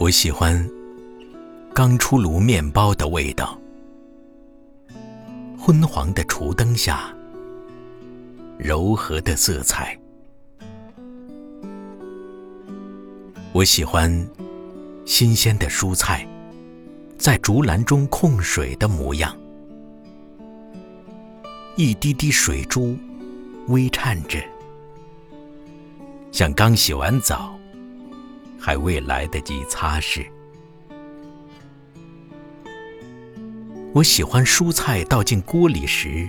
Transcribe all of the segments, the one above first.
我喜欢刚出炉面包的味道，昏黄的厨灯下，柔和的色彩。我喜欢新鲜的蔬菜在竹篮中控水的模样，一滴滴水珠微颤着，像刚洗完澡。还未来得及擦拭。我喜欢蔬菜倒进锅里时，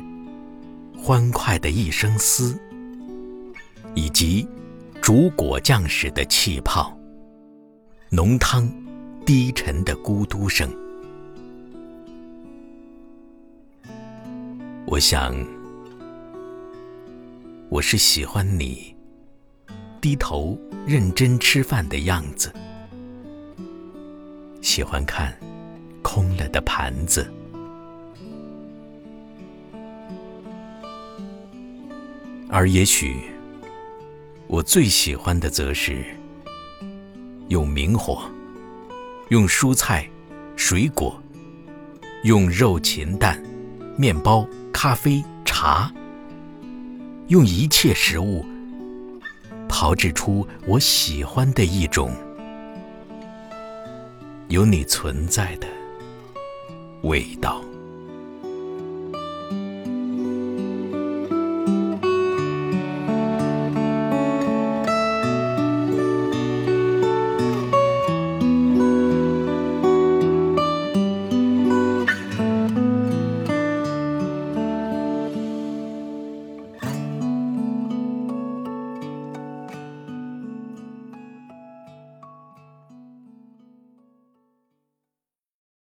欢快的一声嘶，以及煮果酱时的气泡，浓汤低沉的咕嘟声。我想，我是喜欢你。低头认真吃饭的样子，喜欢看空了的盘子，而也许我最喜欢的，则是用明火，用蔬菜、水果，用肉、禽蛋、面包、咖啡、茶，用一切食物。炮制出我喜欢的一种有你存在的味道。